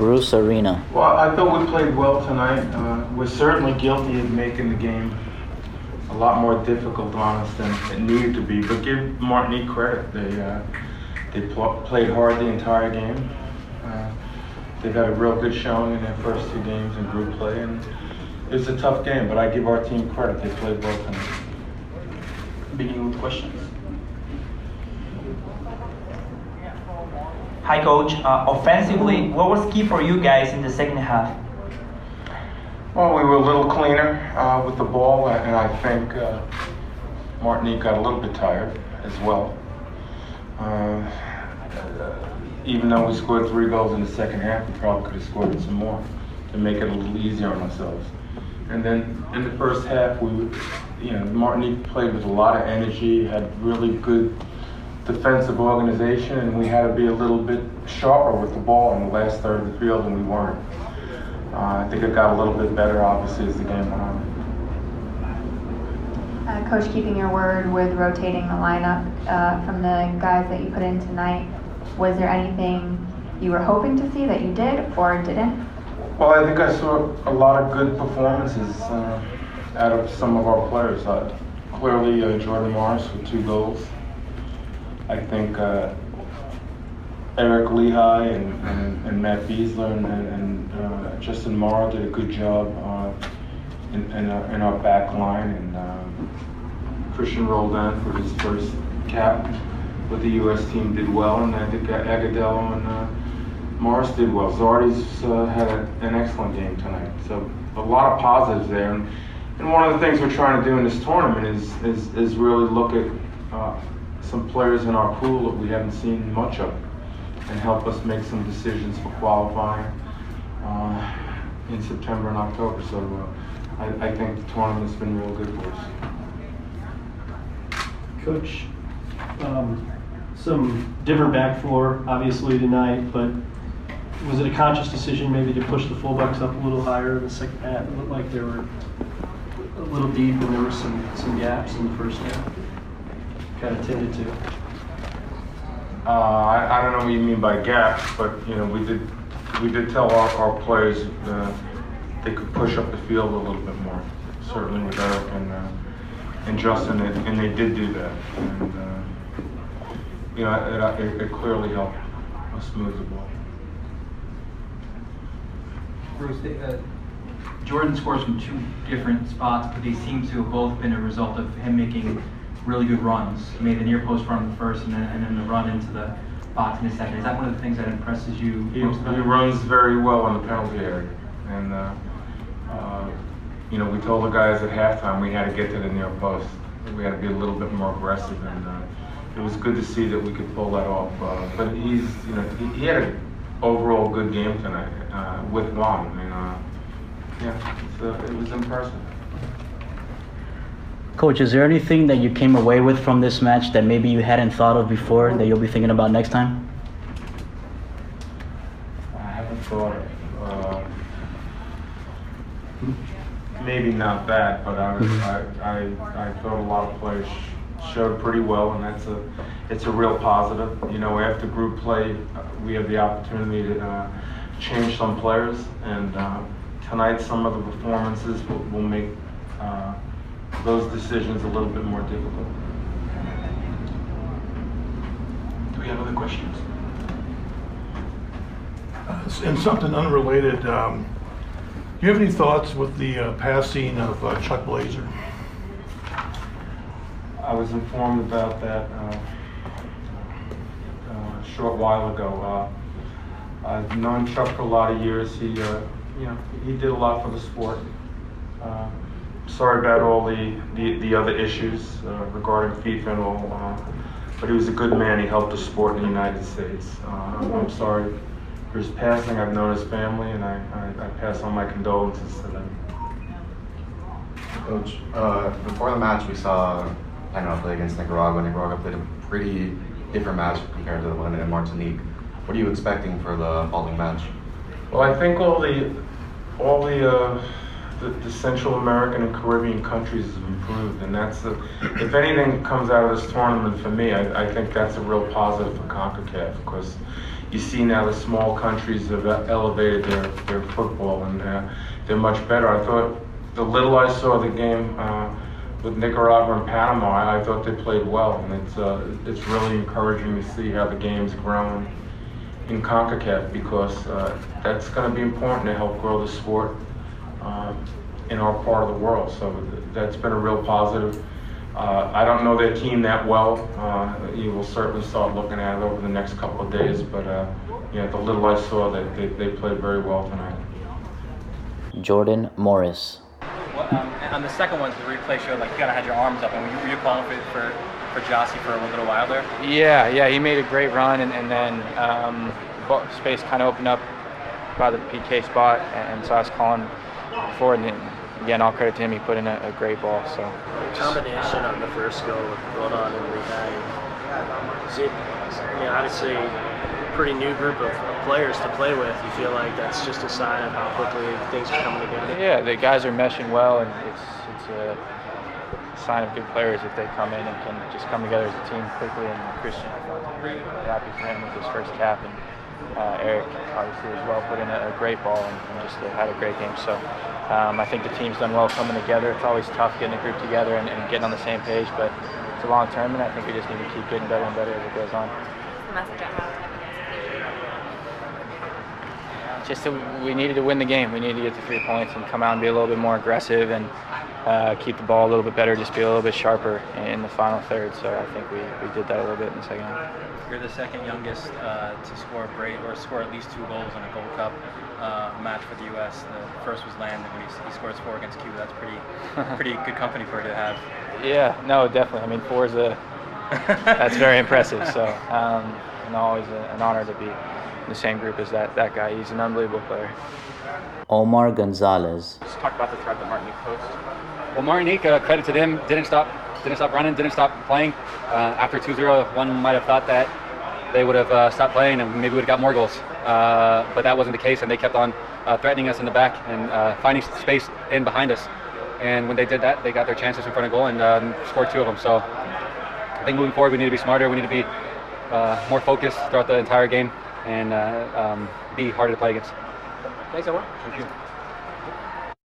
Bruce Arena. Well, I thought we played well tonight. Uh, we're certainly guilty of making the game a lot more difficult on us than it needed to be. But give Martinique credit; they uh, they pl- played hard the entire game. Uh, they've had a real good showing in their first two games in group play, and it was a tough game. But I give our team credit; they played well tonight. Beginning with questions. Hi, coach. Uh, offensively, what was key for you guys in the second half? Well, we were a little cleaner uh, with the ball, and I think uh, Martinique got a little bit tired as well. Uh, even though we scored three goals in the second half, we probably could have scored some more to make it a little easier on ourselves. And then in the first half, we, you know, Martinique played with a lot of energy, had really good defensive organization, and we had to be a little bit sharper with the ball in the last third of the field, and we weren't. Uh, I think it got a little bit better, obviously, as the game went on. Uh, Coach, keeping your word with rotating the lineup uh, from the guys that you put in tonight, was there anything you were hoping to see that you did or didn't? Well, I think I saw a lot of good performances uh, out of some of our players. Uh, clearly, uh, Jordan Morris with two goals. I think uh, Eric Lichaj and, and, and, Matt Besler and, and uh, Justin Morrow did a good job uh, in, in, our, in, our, back line. And um, Cristian Roldan for his first cap with the U.S. team did well. And I think Agudelo and uh, Morris did well. Zardes uh, had a, an excellent game tonight. So a lot of positives there. And, and one of the things we're trying to do in this tournament is, is, is really look at uh, some players in our pool that we haven't seen much of and help us make some decisions for qualifying uh, in September and October. So uh, I, I, think the tournament's been real good for us. Coach, um, some different back four obviously tonight, but was it a conscious decision maybe to push the fullbacks up a little higher in the second half? It looked like they were a little deep and there were some, some gaps in the first half. Kind of tended to. Uh, I, I, don't know what you mean by gaps, but you know we did we did tell our, our players uh, they could push up the field a little bit more. Certainly with Eric and uh, and Justin, and, and, they did do that. And uh, you know it, it, it, clearly helped us move the ball. Bruce, uh, Jordan scores from two different spots, but they seem to have both been a result of him making really good runs. He made the near post run in the first, and then, and then the run into the box in the second. Is that one of the things that impresses you? He, he runs very well in the penalty area, and uh, uh, you know we told the guys at halftime we had to get to the near post. We had to be a little bit more aggressive, and uh, it was good to see that we could pull that off. Uh, but he's you know he, he, had an overall good game tonight uh, with Juan. I mean, uh, yeah, it was impressive. Coach, is there anything that you came away with from this match that maybe you hadn't thought of before that you'll be thinking about next time? I haven't thought of. Uh, maybe not that, but I, mm-hmm. I, I, I thought a lot of players showed pretty well, and that's a it's a real positive. You know, after group play, we have the opportunity to uh, change some players, and uh, tonight some of the performances will, will make. Uh, those decisions a little bit more difficult. Do we have other questions? Uh, and something unrelated, um, do you have any thoughts with the uh, passing of uh, Chuck Blazer? I was informed about that uh, uh, a short while ago. Uh, I've known Chuck for a lot of years. He, you know, he did a lot for the sport sorry about all the, the, the other issues uh, regarding FIFA and all, uh, but he was a good man. He helped the sport in the United States. Uh, I'm, sorry for his passing. I've known his family, and I, I, I pass on my condolences to them. Coach, uh, before the match, we saw Panama play against Nicaragua. Nicaragua played a pretty different match compared to the one in Martinique. What are you expecting for the following match? Well, I think all the all the uh, the, the, Central American and Caribbean countries have improved, and that's if anything comes out of this tournament for me, I, I think that's a real positive for CONCACAF because, you see now the small countries have elevated their, their football and they're much better. I thought the little I saw the game uh, with Nicaragua and Panama, I, I thought they played well, and it's uh, it's really encouraging to see how the game's grown in CONCACAF because uh, that's going to be important to help grow the sport um, in our part of the world. So th- that's been a real positive. Uh, I don't know their team that well. Uh, you will certainly start looking at it over the next couple of days, but uh, yeah, the little I saw, they, they, they played very well tonight. Jordan Morris. Well, um, and on the second one, the replay showed like you kind of had your arms up, and were you, were you calling for for, for Gyasi for a little while there? Yeah, yeah, he made a great run, and, and then um, space kind of opened up by the PK spot, and so I was calling for it. And again, all credit to him, he put in a, a great ball. So combination on the first goal with Roldan and Lichaj. It, I mean, obviously, a pretty new group of, players to play with. You feel like that's just a sign of how quickly things are coming together. yeah, the guys are meshing well, and it's it's a sign of good players if they come in and can just come together as a team quickly. And Christian, I thought, really happy for him with his first cap, and uh, Eric obviously as well put in a, a great ball and, and just had a great game. So um, I think the team's done well coming together. It's always tough getting a group together and, and getting on the same page, but it's a long term, and I think we just need to keep getting better and better as it goes on. the message at halftime just we needed to win the game. We needed to get the three points and come out and be a little bit more aggressive and uh, keep the ball a little bit better, just be a little bit sharper in the final third. So I think we, we did that a little bit in the second half. You're the second youngest uh, to score a break or score at least two goals in a Gold Cup uh, match for the U.S. The first was Landon when he, he scores four against Cuba. That's pretty pretty good company for you to have. Yeah, no, definitely. I mean, four is a that's very impressive. So, um, and always a, an honor to be the same group as that that guy. He's an unbelievable player. Omar Gonzalez. Let's talk about the threat that Martinique posed. Well, Martinique, uh, credit to them, didn't stop, didn't stop running, didn't stop playing. Uh, after 2-0, one might have thought that they would have uh, stopped playing and maybe would have got more goals. Uh, but that wasn't the case, and they kept on uh, threatening us in the back and uh, finding space in behind us. And when they did that, they got their chances in front of goal and um, scored two of them. So I think moving forward, we need to be smarter. We need to be uh, more focused throughout the entire game and uh, um, be harder to play against. Thanks, Omar. Thank you.